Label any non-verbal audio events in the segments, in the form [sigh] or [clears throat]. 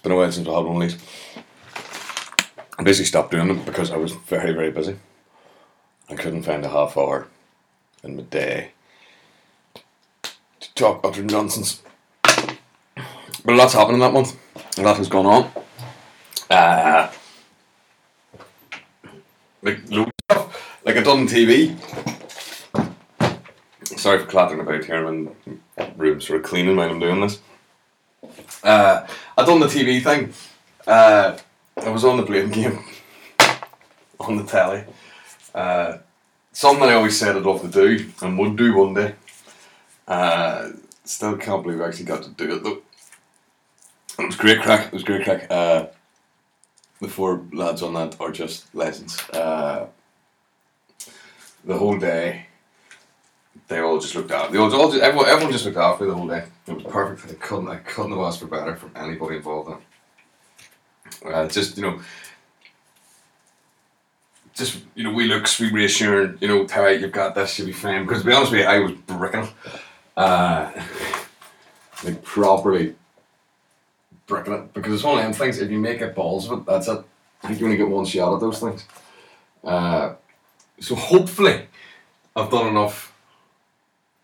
It's been a while since I had one of these. I basically stopped doing them because I was very, very busy. I couldn't find a half hour in my day to talk utter nonsense. But a lot's happened in that month. A lot has gone on. Uh, like loads of stuff. Like I've done TV. Sorry for clattering about here. I'm in room sort of cleaning while I'm doing this. Uh, I done the TV thing. Uh, I was on the blame game [laughs] on the telly. Uh, something I always said I'd love to do and would do one day. Uh, still can't believe I actually got to do it though. It was great crack. It was great crack. Uh, the four lads on that are just legends. Uh, the whole day, they all just looked after. They all, all just, everyone, everyone just looked after me the whole day. It was perfect. I couldn't, I couldn't have asked for better from anybody involved in. Uh, just you know, just you know, we looks, we reassuring. You know, Terry, you've got this. You'll be fine. Because to be honest with you, I was bricking. Uh, [laughs] like properly bricking it because it's one of them things. If you make it balls of it, that's it. I think you only get one shot at those things. Uh, so hopefully, I've done enough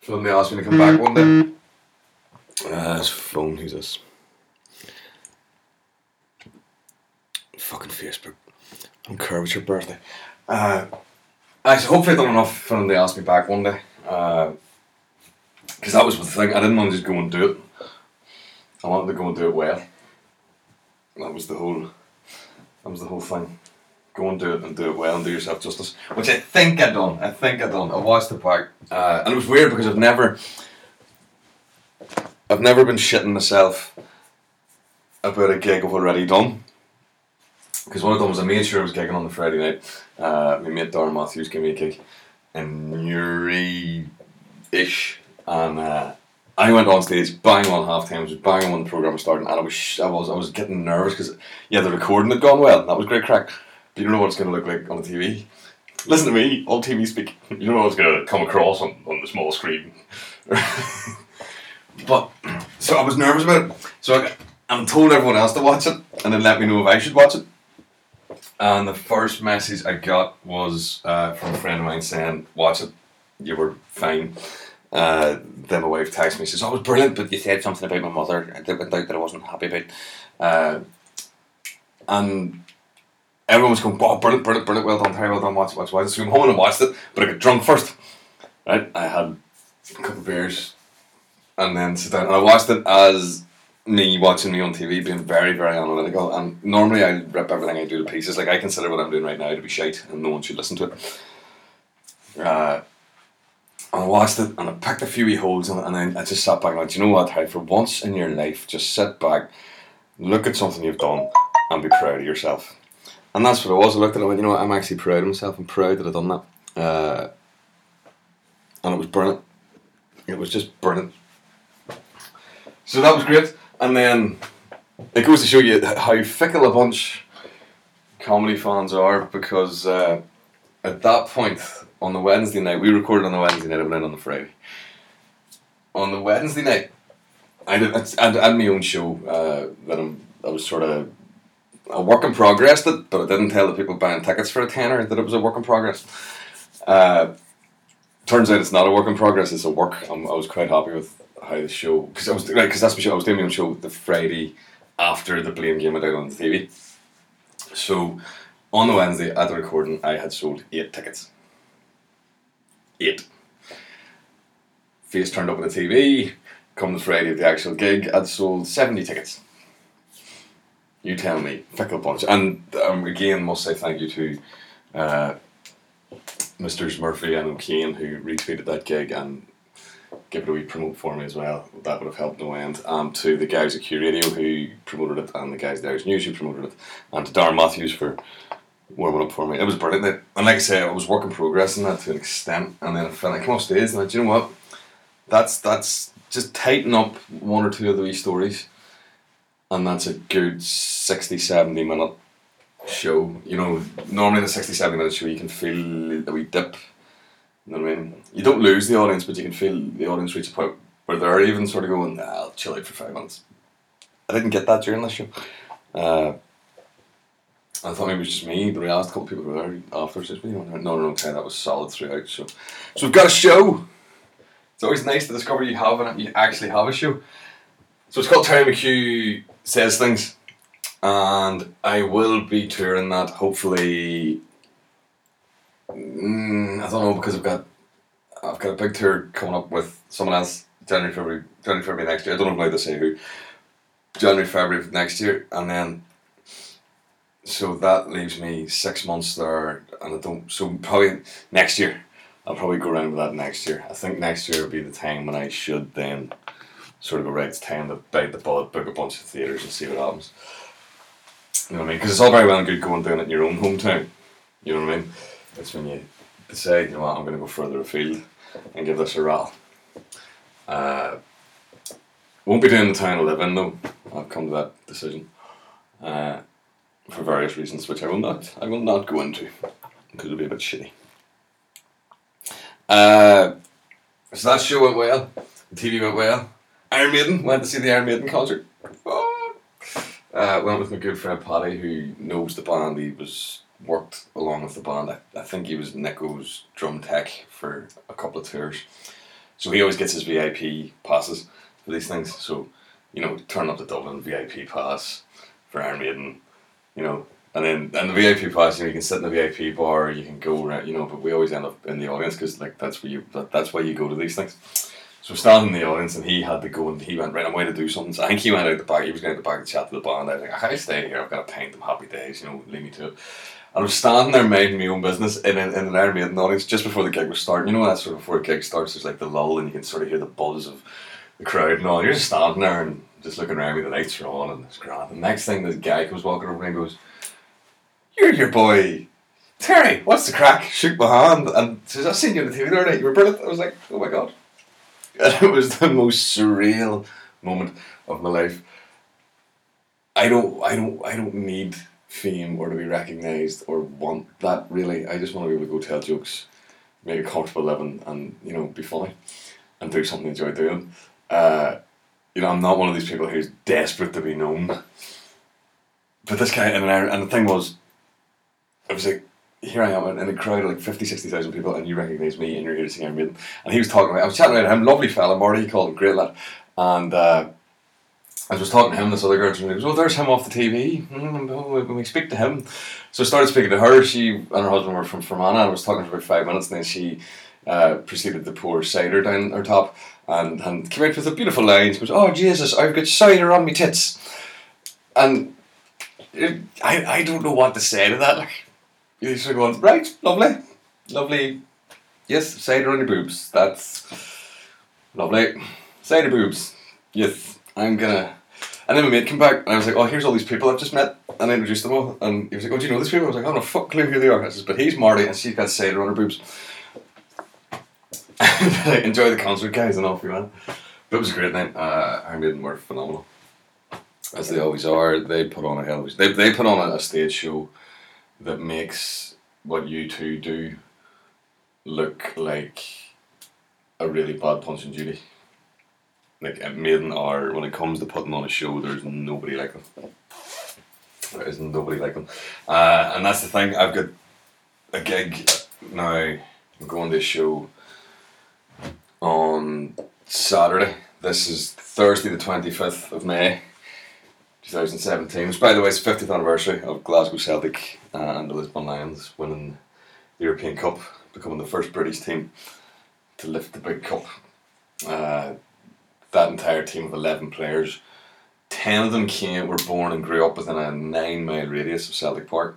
for them to ask me to come back one day. Uh, his phone. Who's this? Fucking Facebook. I don't care. It's your birthday. Uh, I so hopefully I've done enough for them to ask me back one day. Because that was the thing. I didn't want to just go and do it. I wanted to go and do it well. That was the whole. That was the whole thing. Go and do it and do it well and do yourself justice. Which I think I done. I think I done. I watched the back, uh, and it was weird because I've never. I've never been shitting myself about a gig I've already done. Because what I done was I made sure I was gigging on the Friday night. Uh, my mate Darren Matthews gave me a gig in Newry ish. And uh, I went on stage, bang on half time, was banging when the program was starting, and I was I was I was getting nervous because yeah, the recording had gone well, that was great crack. You don't know what it's going to look like on the TV. Listen to me, all TV speak. You don't know what's going to come across on, on the small screen. [laughs] but so I was nervous about it. So I, I'm told everyone else to watch it, and then let me know if I should watch it. And the first message I got was uh, from a friend of mine saying, "Watch it, you were fine." Uh, then my wife texted me, says, "Oh, it was brilliant, but you said something about my mother that that I wasn't happy about." Uh, and everyone was going, "Wow, brilliant, brilliant, brilliant, well done, Terry, well done, watch, watch, watch." So I came home and watched it, but I got drunk first. Right, I had a couple of beers, and then sit down, and I watched it as me watching me on TV, being very, very analytical. And normally I rip everything I do to pieces. Like I consider what I'm doing right now to be shite, and no one should listen to it. Uh, and I watched it and I picked a few wee holes it and then I just sat back and went, you know what, Harry, for once in your life, just sit back, look at something you've done and be proud of yourself. And that's what it was. I looked at it and went, you know what, I'm actually proud of myself. I'm proud that I've done that. Uh, and it was brilliant. It was just brilliant. So that was great. And then it goes to show you how fickle a bunch comedy fans are because uh, at that point on the Wednesday night, we recorded on the Wednesday night, I went on the Friday. On the Wednesday night, I did, I had my own show uh, that I'm, I was sort of a work in progress, that, but I didn't tell the people buying tickets for a tenner that it was a work in progress. Uh, turns out it's not a work in progress; it's a work. I was quite happy with how the show because I was right because that's my show. I was doing my own show the Friday after the blame game went out on the TV. So on the Wednesday at the recording, I had sold eight tickets. Eight. Face turned up on the TV. Come the Friday of the actual gig, I'd sold seventy tickets. You tell me, fickle bunch. And um, again, must say thank you to uh, Mr. Murphy and O'Kane who retweeted that gig and give it a wee promote for me as well. That would have helped no end. Um, to the guys at Q Radio who promoted it and the guys at Irish News who promoted it, and to Darren Matthews for warming up for me. It was brilliant. And like I say, I was work in progress in that to an extent. And then I felt like come off stage and I, do you know what? That's that's just tighten up one or two of the wee stories, and that's a good 60, 70 minute show. You know, normally in a 60, 70 minute show, you can feel a wee dip. You know what I mean? You don't lose the audience, but you can feel the audience reach a point where they're even sort of going, I'll chill out for five minutes. I didn't get that during the show. Uh, I thought maybe it was just me, but I asked a couple of people who were there afterwards. Just, no, no, no, okay, that was solid throughout. So, so we've got a show. It's always nice to discover you have an, you actually have a show. So it's called Terry McHugh Says Things, and I will be touring that hopefully. Mm, I don't know because I've got I've got a big tour coming up with someone else January February January February next year. I don't know if I'm allowed to say who. January February next year, and then so that leaves me six months there, and I don't. So probably next year, I'll probably go around with that next year. I think next year will be the time when I should then sort of a right. Time to bite the bullet, book a bunch of theaters, and see what happens. You know what I mean? Because it's all very well and good going down in your own hometown. You know what I mean? It's when you decide, you know what, I'm going to go further afield and give this a rattle. Uh, won't be doing the town I live in though. I've come to that decision. Uh, for various reasons, which I will not I will not go into because it'll be a bit shitty. Uh, so that show went well. The TV went well. Iron Maiden went to see the Iron Maiden concert. Uh, went with my good friend Paddy, who knows the band. He was worked along with the band. I, I think he was Nicko's drum tech for a couple of tours. So he always gets his VIP passes for these things. So, you know, turn up to Dublin, VIP pass for Iron Maiden, you know, and then and the VIP pass, you know, you can sit in the VIP bar, you can go around, you know, but we always end up in the audience because like that's where you that, that's why you go to these things. So we're standing in the audience and he had to go and he went right. I'm going to do something. So I think he went out the back. He was going out the back to chat to the band. I was like, I can't stay here. I've got to paint them happy days. You know, leave me to it. And I was standing there minding my own business in an, in an Iron Maiden audience just before the gig was starting. You know, that sort of before the gig starts, there's like the lull and you can sort of hear the buzz of the crowd and all. You're just standing there and just looking around me. The lights are on and it's grand. The next thing, this guy comes walking over and goes, "You're your boy." Terry, what's the crack? Shook my hand and says, I've seen you on the TV the other night. You were brilliant. I was like, oh my god. [laughs] It was the most surreal moment of my life. I don't I don't I don't need fame or to be recognised or want that really. I just want to be able to go tell jokes, make a comfortable living and, you know, be funny and do something I enjoy doing. Uh, you know, I'm not one of these people who's desperate to be known. But this guy, and, and the thing was, I was like, here I am in a crowd of like 50, 60,000 people, and you recognise me, and you're here to see Iron. And he was talking, I was chatting about him, lovely fella, Marty, he called him, great lad. And uh, I was talking to him, this other girl, and he goes, Oh, there's him off the TV. Mm, when we speak to him. So I started speaking to her. She and her husband were from Fermanagh. I was talking for about five minutes, and then she uh, proceeded to pour cider down her top and, and came out with a beautiful line. She goes, Oh, Jesus, I've got cider on me tits. And it, I, I don't know what to say to that. Like, you sort of going, Right, lovely, lovely. Yes, cider on your boobs. That's lovely. Cider boobs. Yes, I'm gonna. And then my mate came back and I was like, oh, here's all these people I've just met. And I introduced them all. And he was like, oh, do you know these people? I was like, I don't know, fuck clue who they are. I says, but he's Marty and she's got cider on her boobs. [laughs] Enjoy the concert, guys, and off we went. But it was a great night. Uh, Iron Maiden were phenomenal. As they always are. They put on a hell of a... They, they put on a, a stage show that makes what U2 do look like a really bad Punch and Judy like at Maiden are when it comes to putting on a show, there's nobody like them. There isn't nobody like them, uh, and that's the thing. I've got a gig now. I'm going to a show on Saturday. This is Thursday, the twenty fifth of May. 2017, which by the way is the 50th anniversary of Glasgow Celtic and the Lisbon Lions winning the European Cup, becoming the first British team to lift the big cup. Uh, that entire team of 11 players, 10 of them came, were born and grew up within a nine mile radius of Celtic Park.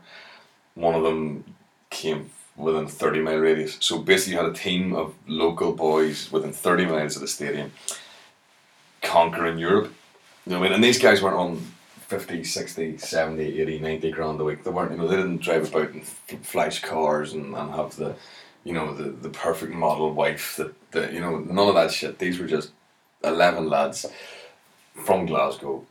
One of them came within a 30 mile radius. So basically, you had a team of local boys within 30 miles of the stadium conquering Europe. You know what I mean? And these guys weren't on 50, 60, 70, 80, 90 grand a week. They weren't, you know, they didn't drive about in flash cars and, and have the, you know, the, the perfect model wife that, that, you know, none of that shit. These were just 11 lads from Glasgow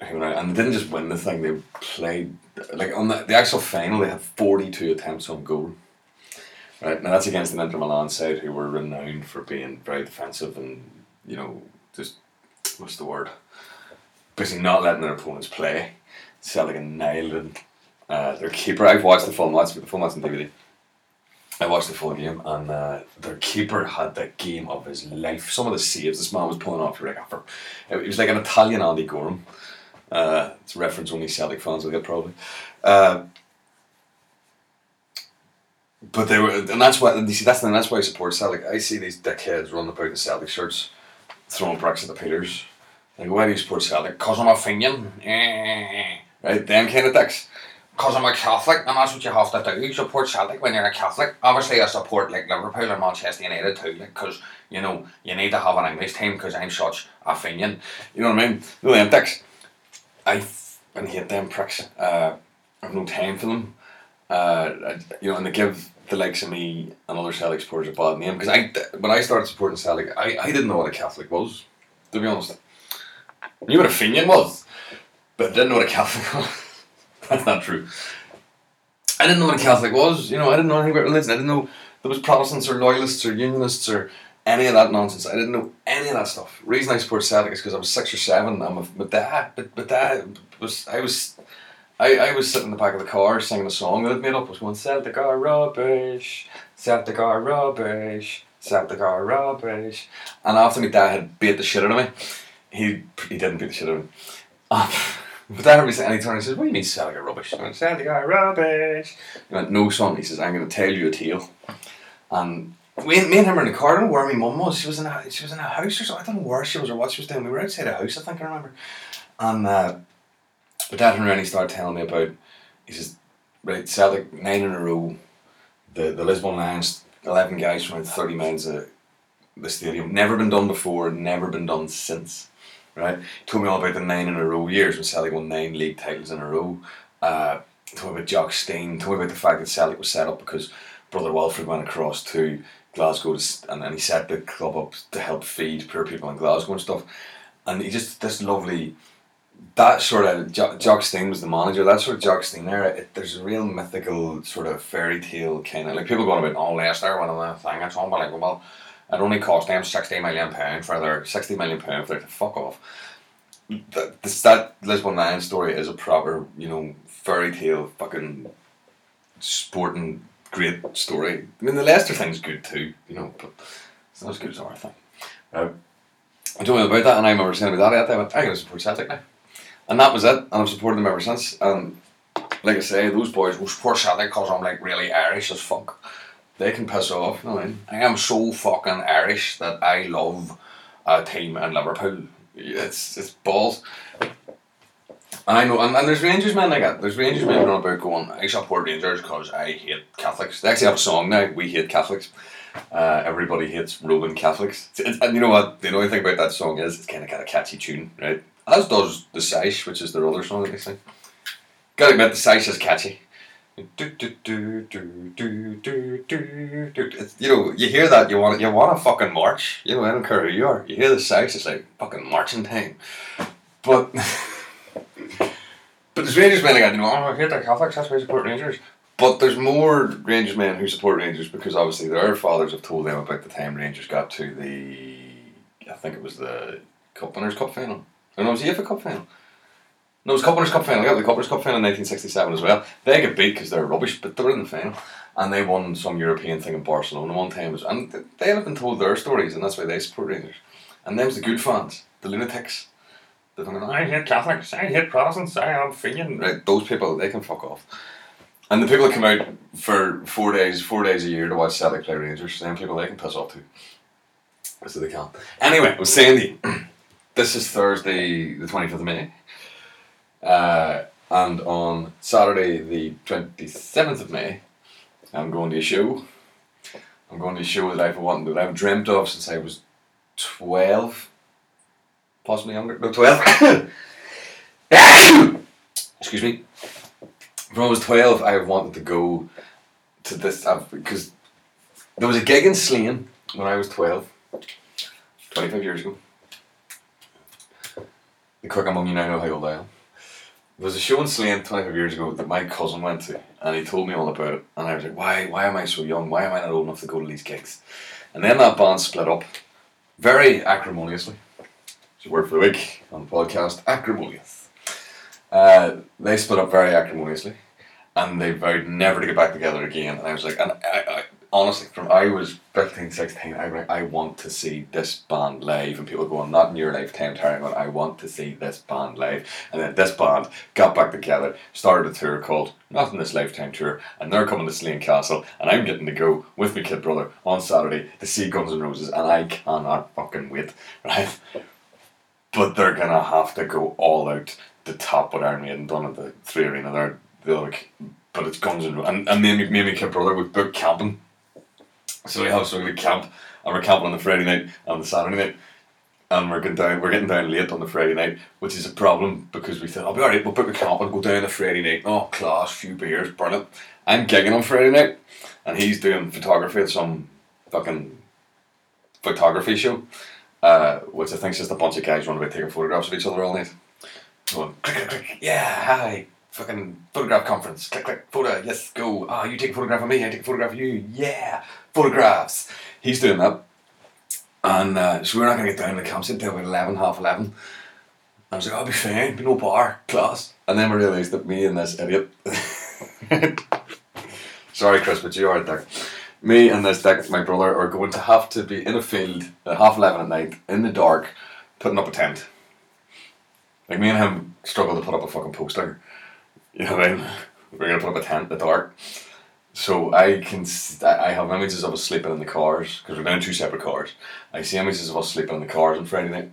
and they didn't just win the thing, they played like on the, the actual final they had 42 attempts on goal. Right, now that's against an Inter Milan side who were renowned for being very defensive and, you know, just what's the word? Basically not letting their opponents play. Celtic annihilated uh, their keeper. I've watched the full match, the full match on DVD. I watched the full game, and uh, their keeper had the game of his life. Some of the saves this man was pulling off, like, after, it was like an Italian Andy Goram. Uh, it's a reference only Celtic fans will get probably. Uh, but they were, and that's why you see that's the, that's why I support Celtic. I see these dickheads running about in Celtic shirts, throwing bricks at the pillars. Like, why do you support Celtic? Cause I'm a Fenian, eh, right? Them kind of dicks. Cause I'm a Catholic, and that's what you have to do. You support Celtic when you're a Catholic. Obviously, I support like Liverpool and Manchester United too, like, cause you know you need to have an English team because I'm such a Fenian. You know what I mean? No, them dicks. I and hate them pricks. Uh, I've no time for them. Uh, you know, and they give the likes of me and other Celtic supporters a bad name because I when I started supporting Celtic, I, I didn't know what a Catholic was. To be honest, knew what a Fenian was, but didn't know what a Catholic [laughs] was. That's not true. I didn't know what a Catholic was. You know, I didn't know anything about religion. I didn't know there was Protestants or Loyalists or Unionists or any of that nonsense. I didn't know any of that stuff. The reason I support Celtic is because I was six or seven. I'm a, but dad, but, but dad was I was. I, I was sitting in the back of the car singing a song that I'd made up. I was going, Celtic are rubbish, Celtic are rubbish, Celtic are rubbish. And after my dad had beat the shit out of me, he he didn't beat the shit out of. Um, [laughs] but me say, and he turned and says, What do you mean Celtic are rubbish? I went, Celtic are rubbish. He went, No, son. He says, I'm going to tell you a tale. And we, me and him were in the car. I don't know where my mum was. She was in a she was in a house or something. I don't know where she was or what she was doing. We were outside a house, I think I remember. And uh, but Dad and Rennie started telling me about. He says, right, Celtic nine in a row. The the Lisbon Lions, eleven guys from thirty miles of the stadium. Never been done before. Never been done since. Right. Told me all about the nine in a row years when Celtic won nine league titles in a row. Uh, told me about Jock Stein. Told me about the fact that Celtic was set up because Brother Walfrid went across to Glasgow to, and, and he set the club up to help feed poor people in Glasgow and stuff. And he just this lovely that sort of Jo- Jock Stein was the manager. That sort of Jock Stein era. It, there's a real mythical sort of fairy tale kind of like people going about oh Leicester winning the thing. It's unbelievable. It only cost them sixty million pound for their sixty million pound for their fuck off. That this, that Lisbon Lions story is a proper you know fairy tale fucking sporting great story. I mean the Leicester thing's good too, you know, but it's not as good as our thing. Right. I told me about that, and I remember saying about that. I went, I'm going to support Celtic now. And that was it, and I've supported them ever since. And like I say, those boys will support Celtic because I'm like really Irish as fuck. They can piss off. I mean? I am so fucking Irish that I love a team in Liverpool. It's it's balls. I know, and, and there's Rangers men like that. There's Rangers men running about going, I support Rangers because I hate Catholics. They actually have a song now, We Hate Catholics. Uh, everybody hates Roman Catholics. It's- and you know what? The only thing about that song is it's kind of got a catchy tune, right? As does the Sash, which is their other song that they sing. Gotta admit, the Sash is catchy. Do, do, do, do, do, do, do, do. You know, you hear that, you want you want to fucking march. You know, I don't care who you are. You hear the Sash, it's like fucking marching time. But [laughs] but there's Rangers men like that, you know, oh, I hate the Catholics, that's why I support Rangers. But there's more Rangers men who support Rangers because obviously their fathers have told them about the time Rangers got to the, I think it was the Cup Winners' Cup final. Oh, no, it was the UEFA Cup final. No, it was Winners' Cup final. They got the Winners' Cup final in 1967 as well. They get beat because they're rubbish, but they were in the final. And they won some European thing in Barcelona one time. And they have been told their stories, and that's why they support Rangers. And them's the good fans, the lunatics. They're I hate Catholics, I hate Protestants, I am Fenian. Right, those people, they can fuck off. And the people that come out for four days, four days a year to watch Celtic play Rangers, them people they can piss off too. So they can. Anyway, I was saying the, [clears throat] this is Thursday, the twenty fifth of May, uh, and on Saturday, the twenty seventh of May, I'm going to a show. I'm going to a show that I've wanted, that I've dreamt of since I was twelve, possibly younger. No, twelve. [coughs] Excuse me when I was 12, I wanted to go to this because there was a gig in Slane when I was 12, 25 years ago. The quick among you now know how old I am. There was a show in Slane 25 years ago that my cousin went to, and he told me all about it. And I was like, why, why am I so young? Why am I not old enough to go to these gigs? And then that band split up very acrimoniously. It's a word for the week on the podcast acrimonious. Uh, they split up very acrimoniously, and they vowed never to get back together again. And I was like, and I, I honestly, from I was 15, 16, I like, I want to see this band live, and people going, not in your lifetime, Terry, but I want to see this band live. And then this band got back together, started a tour called Not in This Lifetime Tour, and they're coming to Slane Castle, and I'm getting to go with my kid brother on Saturday to see Guns N' Roses, and I cannot fucking wait, [laughs] right? But they're gonna have to go all out to top what Iron Maiden done at the Three Arena. They're, they're like, but it's Guns N' Roses, and, and me, me, me and my kid brother, we booked camping so we have so we camp and we're camping on the Friday night and the Saturday night. And we're getting down we're getting down late on the Friday night, which is a problem because we thought, I'll be alright, we'll book a camp and go down the Friday night. Oh class, few beers, brilliant. I'm gigging on Friday night and he's doing photography at some fucking photography show. Uh, which I think is just a bunch of guys running about taking photographs of each other all night. Going, click, click, click, yeah, hi, fucking photograph conference, click, click, photo, yes, go. Ah, you take a photograph of me, I take a photograph of you, yeah, photographs. He's doing that. And uh, so we're not going to get down to the campsite until about 11, half 11. And I was like, I'll be fine, be no bar, class. And then we realised that me and this idiot. [laughs] Sorry, Chris, but you are there. Me and this dick, my brother, are going to have to be in a field at half 11 at night, in the dark, putting up a tent. Like, me and him struggle to put up a fucking poster. You know what I mean? We're to put up a tent in the dark. So I can I have images of us sleeping in the cars because we're in two separate cars. I see images of us sleeping in the cars on Friday night.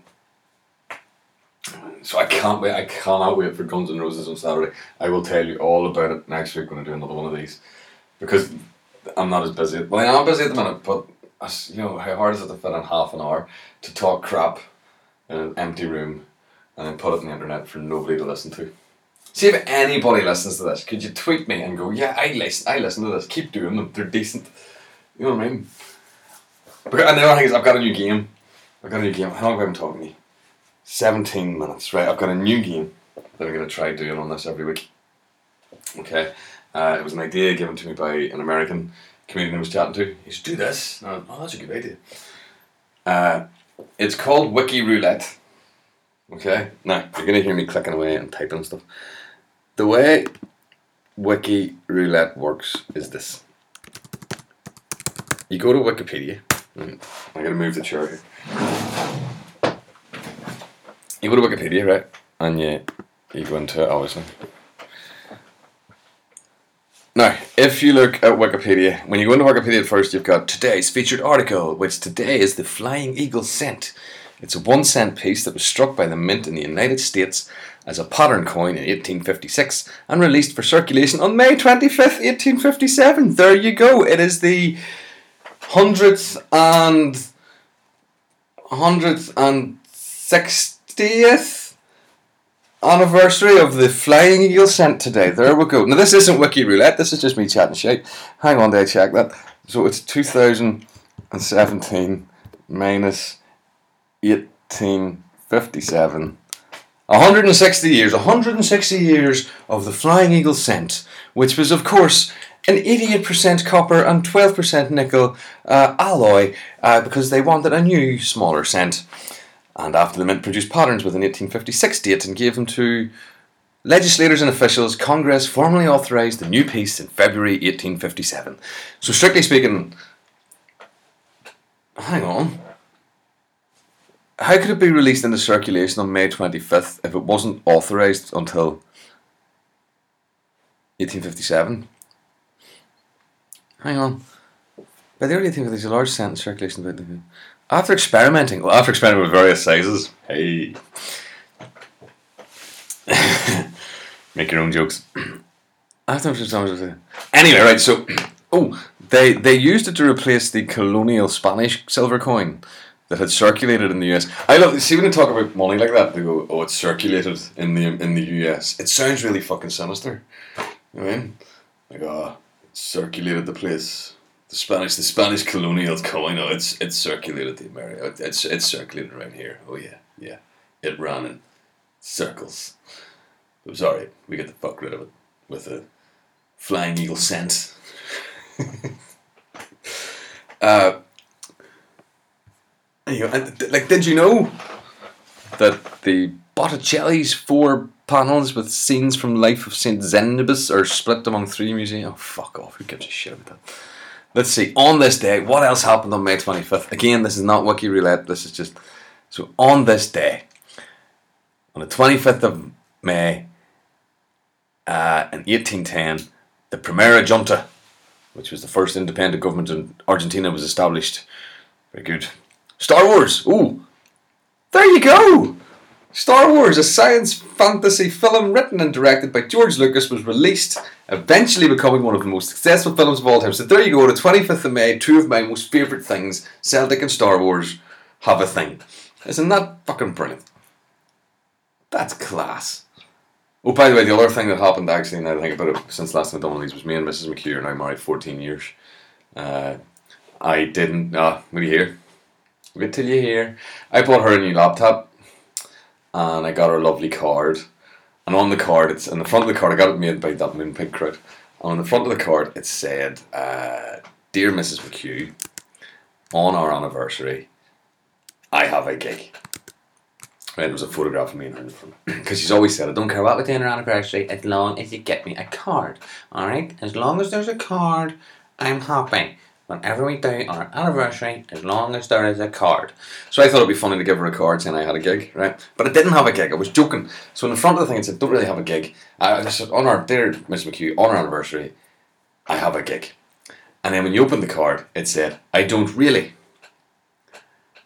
So I can't wait. I cannot wait for Guns N' Roses on Saturday. I will tell you all about it next week when I do another one of these, because I'm not as busy. Well, I am busy at the minute, but as, you know how hard is it to fit in half an hour to talk crap in an empty room and then put it on the internet for nobody to listen to. See if anybody listens to this. Could you tweet me and go, yeah, I listen, I listen to this. Keep doing them. They're decent. You know what I mean? Because, and the other thing is, I've got a new game. I've got a new game. How long have I been talking to you? 17 minutes, right? I've got a new game that I'm going to try doing on this every week. Okay. Uh, it was an idea given to me by an American comedian I was chatting to. He should do this. And went, oh, that's a good idea. Uh, it's called Wiki Roulette. Okay. Now, you're going to hear me clicking away and typing stuff. The way Wiki Roulette works is this. You go to Wikipedia. Mm, I'm going to move the chair here. You go to Wikipedia, right? And you, you go into it, obviously. Now, if you look at Wikipedia, when you go into Wikipedia at first, you've got today's featured article, which today is the Flying Eagle cent. It's a one cent piece that was struck by the mint in the United States as a pattern coin in 1856 and released for circulation on May 25th, 1857. There you go. It is the hundredth and hundredth and sixtieth anniversary of the Flying Eagle cent today. There we go. Now this isn't Wiki Roulette. This is just me chatting shit. Hang on, I check that? So it's 2017 minus 1857. 160 years, 160 years of the Flying Eagle cent, which was, of course, an 88% copper and 12% nickel uh, alloy uh, because they wanted a new, smaller cent. And after the mint produced patterns with an 1856 date and gave them to legislators and officials, Congress formally authorised the new piece in February 1857. So, strictly speaking, hang on. How could it be released into circulation on May 25th if it wasn't authorised until 1857? Hang on. By the early 1850s, a large cent in circulation. After experimenting, well, after experimenting with various sizes, hey, [laughs] make your own jokes. [clears throat] After anyway, right? So, [clears throat] oh, they they used it to replace the colonial Spanish silver coin that had circulated in the US. I love see when they talk about money like that. They go, "Oh, it's circulated in the in the US." It sounds really fucking sinister. You know I mean, like, oh, it circulated the place. The Spanish, the Spanish colonial coin. Oh, it's it's circulated the America. It's it's circulated around here. Oh yeah, yeah. It ran in circles. It was alright. We get the fuck rid of it with a flying eagle cent. [laughs] uh, you know, and like, did you know that the Botticelli's four panels with scenes from life of Saint Zenobius are split among three museums. Oh, fuck off! Who gives a shit about that? Let's see. On this day, what else happened on May twenty fifth? Again, this is not wiki roulette. This is just so. On this day, on the twenty fifth of May, uh, in eighteen ten, the Primera Junta, which was the first independent government in Argentina, was established. Very good. Star Wars. Ooh, there you go. Star Wars, a science fantasy film written and directed by George Lucas, was released, eventually becoming one of the most successful films of all time. So there you go, the 25th of May, two of my most favourite things, Celtic and Star Wars, have a thing. Isn't that fucking brilliant? That's class. Oh, by the way, the other thing that happened actually, now I think about it, since last time I done one of these, was me and Mrs. McHugh are now married 14 years. Uh, I didn't, uh, what do you hear? Wait till you hear. I bought her a new laptop and I got her a lovely card. And on the card, it's in the front of the card, I got it made by that Moonpig crowd. And on the front of the card, it said, uh, Dear Mrs. McHugh, on our anniversary, I have a gig. Right, it was a photograph of me and her in front. [clears throat] Because she's always said, I don't care what we do on our anniversary as long as you get me a card. Alright? As long as there's a card, I'm happy whenever we do on our anniversary, as long as there is a card. So I thought it'd be funny to give her a card saying I had a gig, right? But I didn't have a gig. I was joking. So in the front of the thing, it said, "Don't really have a gig." I said, "On our dear Miss McHugh, on our anniversary, I have a gig." And then when you opened the card, it said, "I don't really,"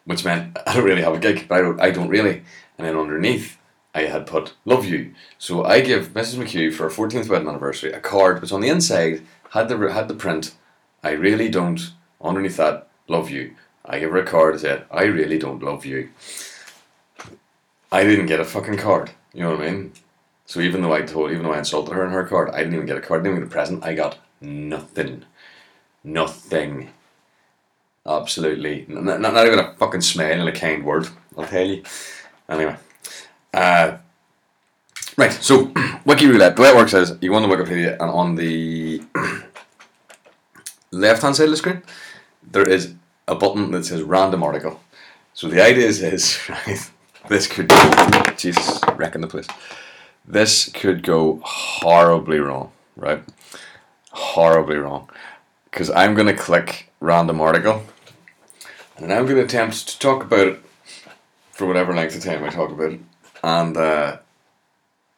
which meant [laughs] I don't really have a gig. But I wrote, "I don't really," and then underneath. I had put love you, so I give Mrs. McHugh for her 14th wedding anniversary a card which on the inside had the had the print I really don't, underneath that, love you. I give her a card and said, I really don't love you. I didn't get a fucking card. You know what I mean? So even though I told, even though I insulted her in her card, I didn't even get a card. I didn't even get a present. I got nothing, nothing. Absolutely, not, not even a fucking smile and a kind word. I'll tell you. Anyway, uh, right. So [clears throat] wiki roulette. The way it works is you go on the Wikipedia and on the [clears throat] left hand side of the screen, there is a button that says random article. So the idea is, is right, this could go, Jesus, wrecking the place. This could go horribly wrong, right? Horribly wrong. Because I'm going to click random article and I'm going to attempt to talk about it for whatever length of time I talk about it. And uh,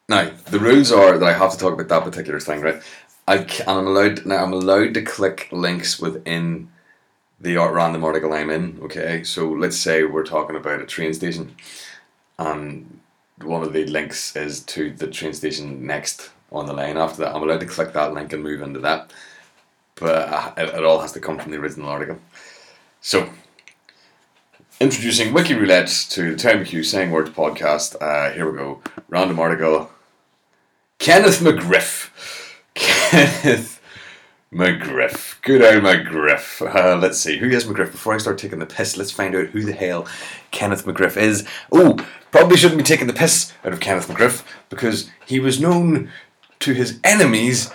now, the rules are that I have to talk about that particular thing, right? I can, I'm allowed now. I'm allowed to click links within the random article I'm in. Okay, so let's say we're talking about a train station, and one of the links is to the train station next on the line after that. I'm allowed to click that link and move into that, but uh, it, it all has to come from the original article. So, introducing Wiki Roulette to the Terry McHugh Saying Words podcast. Uh, here we go. Random article. Kenneth McGriff Kenneth McGriff. Good old McGriff. Uh, let's see. Who is McGriff? Before I start taking the piss, let's find out who the hell Kenneth McGriff is. Oh, probably shouldn't be taking the piss out of Kenneth McGriff because he was known to his enemies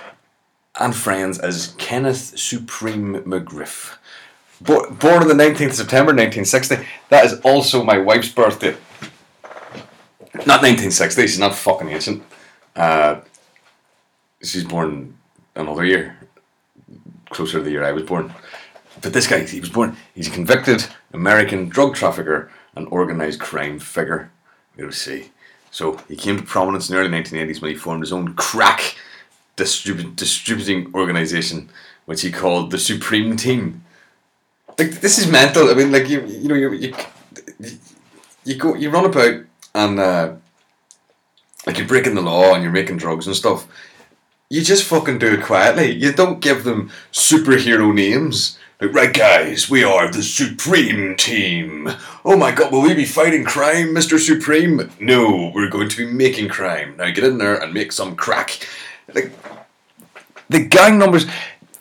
and friends as Kenneth Supreme McGriff. Bo- born on the 19th of September 1960. That is also my wife's birthday. Not 1960, she's not fucking ancient. Uh, she's born another year, closer to the year I was born. But this guy, he was born, he's a convicted American drug trafficker and organised crime figure. We'll see. So he came to prominence in the early 1980s when he formed his own crack distrib- distributing organisation, which he called the Supreme Team. Like this is mental. I mean, like you, you know, you, you, you go, you run about and uh, like you're breaking the law and you're making drugs and stuff you just fucking do it quietly. You don't give them superhero names. Like, right, guys, we are the Supreme Team. Oh my god, will we be fighting crime, Mr. Supreme? No, we're going to be making crime. Now get in there and make some crack. Like, the gang numbers,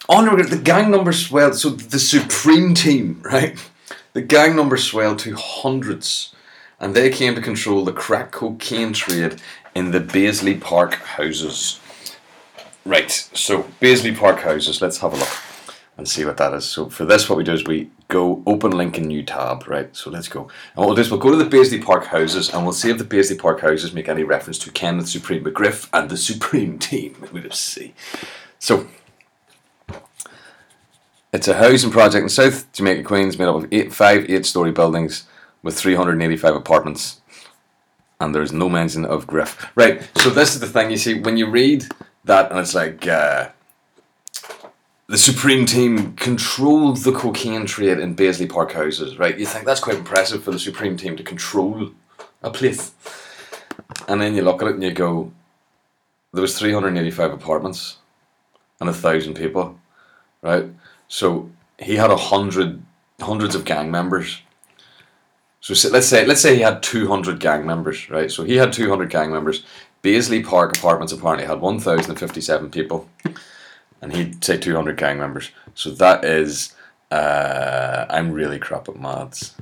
on the gang numbers swelled. So the Supreme Team, right? The gang numbers swelled to hundreds, and they came to control the crack cocaine trade in the Baisley Park houses. Right, so Baisley Park houses, let's have a look and see what that is. So for this, what we do is we go open link in new tab, right? So let's go. And what we'll do is we'll go to the Baisley Park houses and we'll see if the Baisley Park houses make any reference to Kenneth Supreme McGriff and the Supreme [laughs] Team. We'll just see. So it's a housing project in South Jamaica, Queens, made up of eight, five eight-story buildings with 385 apartments, and there's no mention of Griff. Right. So this is the thing. You see, when you read that, and it's like. Uh, the Supreme Team controlled the cocaine trade in Baisley Park houses, right? You think that's quite impressive for the Supreme Team to control a place. And then you look at it and you go, there was 385 apartments and a thousand people, right? So he had a hundred, hundreds of gang members. So let's say let's say he had 200 gang members, right? So he had 200 gang members. Baisley Park Apartments apparently had 1,057 people and he'd say 200 gang members. So that is, uh, I'm really crap at maths.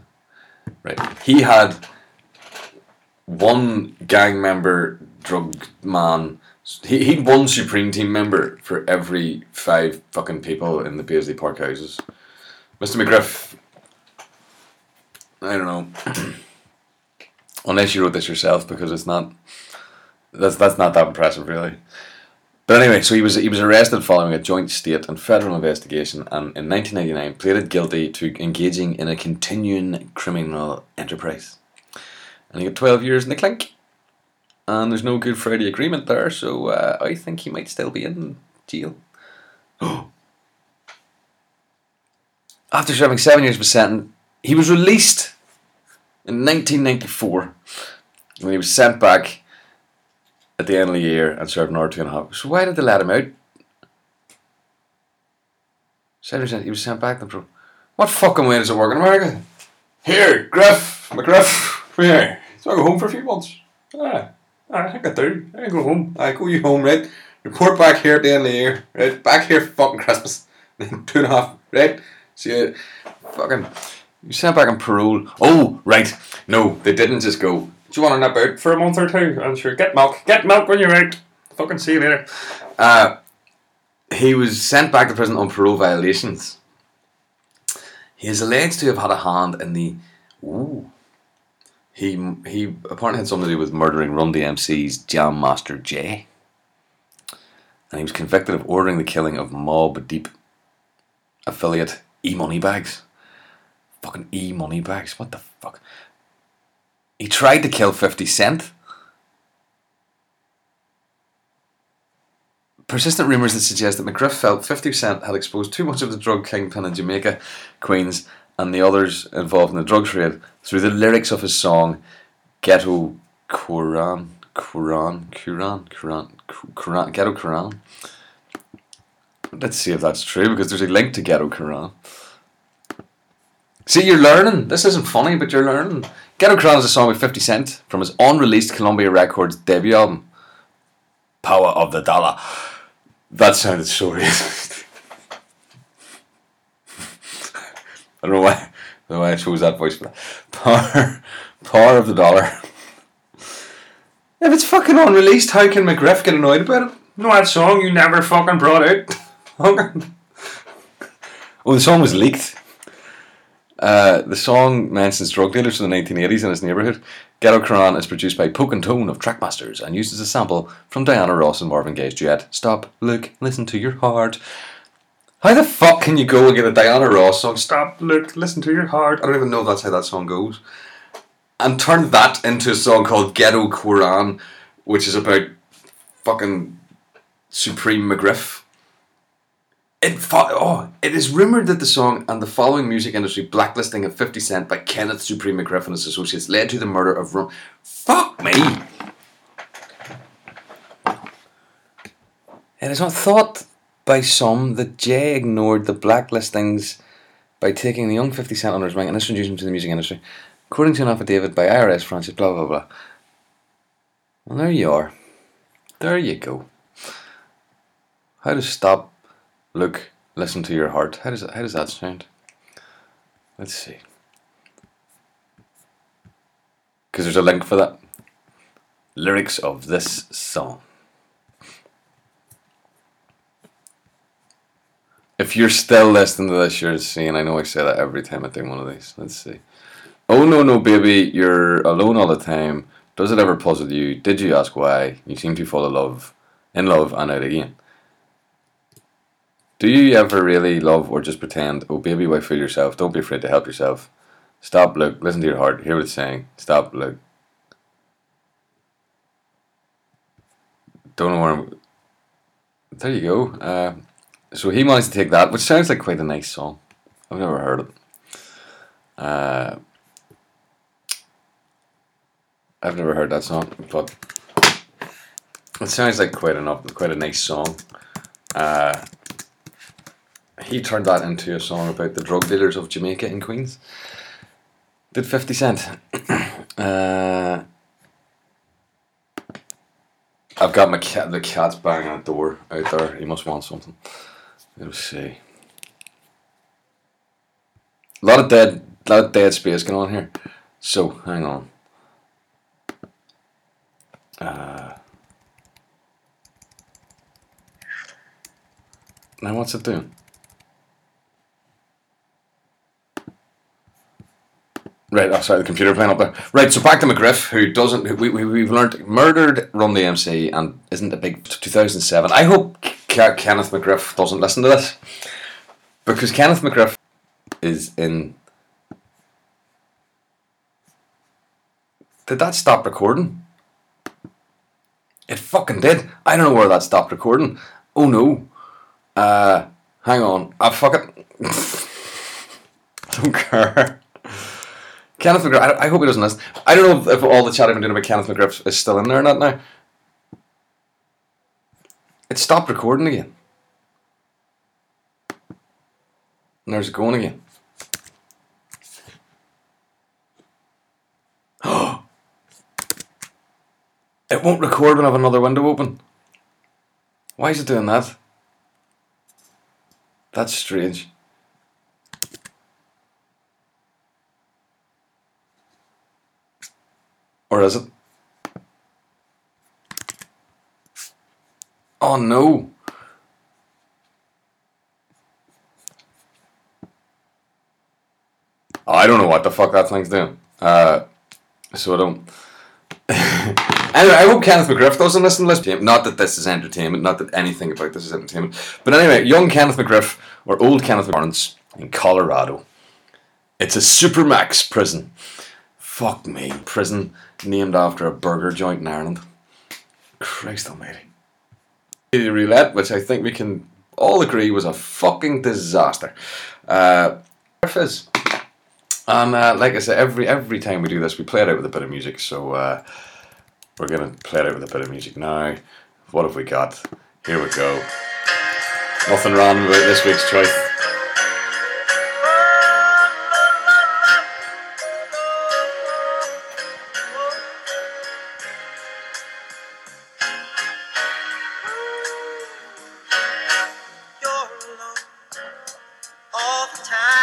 Right. He had one gang member, drug man. He, he'd one Supreme Team member for every five fucking people in the Baisley Park houses. Mr. McGriff, I don't know. [clears throat] Unless you wrote this yourself, because it's not. That's that's not that impressive, really. But anyway, so he was he was arrested following a joint state and federal investigation, and in 1999 pleaded guilty to engaging in a continuing criminal enterprise, and he got 12 years in the clink. And there's no Good Friday agreement there, so uh, I think he might still be in jail. [gasps] After serving seven years of sentence, he was released in 1994 when he was sent back at the end of the year and served another two and a half. So why did they let him out? Seven he was sent back then, bro. What fucking way does it work in America? Here, Griff, McGriff, come here. So I go home for a few months. Ah, I think I do. I go home. I go you home, right? Report back here at the end of the year, right? Back here for fucking Christmas. [laughs] Two and a half, right? See you fucking you sent back on parole. Oh, right. No, they didn't just go, do you want to nip out for a month or two? And sure, get milk. Get milk when you're out. Fucking see you later. Uh, he was sent back to prison on parole violations. He is alleged to have had a hand in the. Ooh. He, he apparently had something to do with murdering Run DMC's Jam Master Jay. And he was convicted of ordering the killing of Mobb Deep affiliate E Money Bags. Fucking E Money Bags. What the fuck? He tried to kill 50 Cent. Persistent rumours that suggest that McGriff felt 50 Cent had exposed too much of the drug kingpin in Jamaica, Queens, and the others involved in the drug trade through the lyrics of his song Ghetto Quran. Quran, Quran, Quran, Quran, Ghetto Quran. Let's see if that's true because there's a link to Ghetto Quran. See, you're learning. This isn't funny, but you're learning. Ghetto Crown is a song with 50 Cent from his unreleased Columbia Records debut album, Power of the Dollar. That sounded so racist. I don't know why, I don't know why I chose that voice that. Power, power of the Dollar. If it's fucking unreleased, how can McGriff get annoyed about it? No, that song you never fucking brought out. [laughs] oh, the song was leaked. Uh, the song mentions drug dealers from the 1980s in his neighbourhood. Ghetto Quran is produced by Poke and Tone of Trackmasters and used as a sample from Diana Ross and Marvin Gaye's duet Stop, Look, Listen to Your Heart. How the fuck can you go and get a Diana Ross song, Stop, Look, Listen to Your Heart? I don't even know if that's how that song goes. And turn that into a song called Ghetto Quran, which is about fucking Supreme McGriff it, oh, it is rumored that the song and the following music industry blacklisting of 50 Cent by Kenneth Supreme McGriff and his associates led to the murder of Ron. Fuck me! It is not thought by some that Jay ignored the blacklistings by taking the young 50 Cent under his wing and introducing him to the music industry. According to an affidavit by IRS Francis, blah blah blah. Well, there you are. There you go. How to stop Look, listen to your heart. How does that, how does that sound? Let's see. Because there's a link for that. Lyrics of this song. If you're still listening to this, you're seeing. I know I say that every time I do one of these. Let's see. Oh no, no, baby, you're alone all the time. Does it ever puzzle you? Did you ask why? You seem to fall in love, in love, and out again. Do you ever really love or just pretend? Oh, baby, why fool yourself? Don't be afraid to help yourself. Stop, look, listen to your heart. Hear what it's saying. Stop, look. Don't know where I'm. There you go. Uh, so he managed to take that, which sounds like quite a nice song. I've never heard it. Uh, I've never heard that song, but it sounds like quite enough, quite a nice song. Uh, he turned that into a song about the drug dealers of Jamaica and Queens. Did Fifty Cent. [clears throat] uh, I've got my cat. The cat's banging at the door out there. He must want something. Let's see. A lot of dead, lot of dead space going on here. So hang on. Uh, now what's it doing? Right, oh, sorry, the computer playing up there. Right, so back to McGriff, who doesn't, who we, we, we've learned, murdered Run the MC and isn't a big 2007. I hope Ke- Kenneth McGriff doesn't listen to this because Kenneth McGriff is in. Did that stop recording? It fucking did. I don't know where that stopped recording. Oh no. Uh, hang on. I fuck it. [laughs] don't care. Kenneth McGriff. I, I hope he doesn't listen. I don't know if, if all the chat I've been doing about Kenneth McGriff is still in there or not now. It stopped recording again. And there's it going again. [gasps] it won't record when I have another window open. Why is it doing that? That's strange. Or is it? Oh no. Oh, I don't know what the fuck that thing's doing. Uh, so I don't. [laughs] anyway, I hope Kenneth McGriff doesn't listen to this. Not that this is entertainment, not that anything about this is entertainment. But anyway, young Kenneth McGriff, or old Kenneth McGriff in Colorado. It's a supermax prison. Fuck me. Prison named after a burger joint in Ireland. Christ almighty. The roulette, which I think we can all agree was a fucking disaster. Uh. And uh, like I said, every every time we do this, we play it out with a bit of music. So uh, we're gonna play it out with a bit of music now. What have we got? Here we go. Nothing wrong about this week's choice. Time.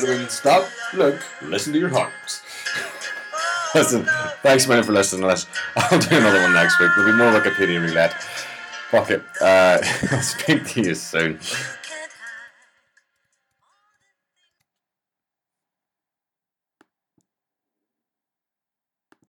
Gentlemen. Stop, look, listen to your hearts. Oh, [laughs] Listen, thanks man for listening to this. I'll do another one next week. There'll be more Wikipedia roulette. Fuck it. Uh, [laughs] I'll speak to you soon.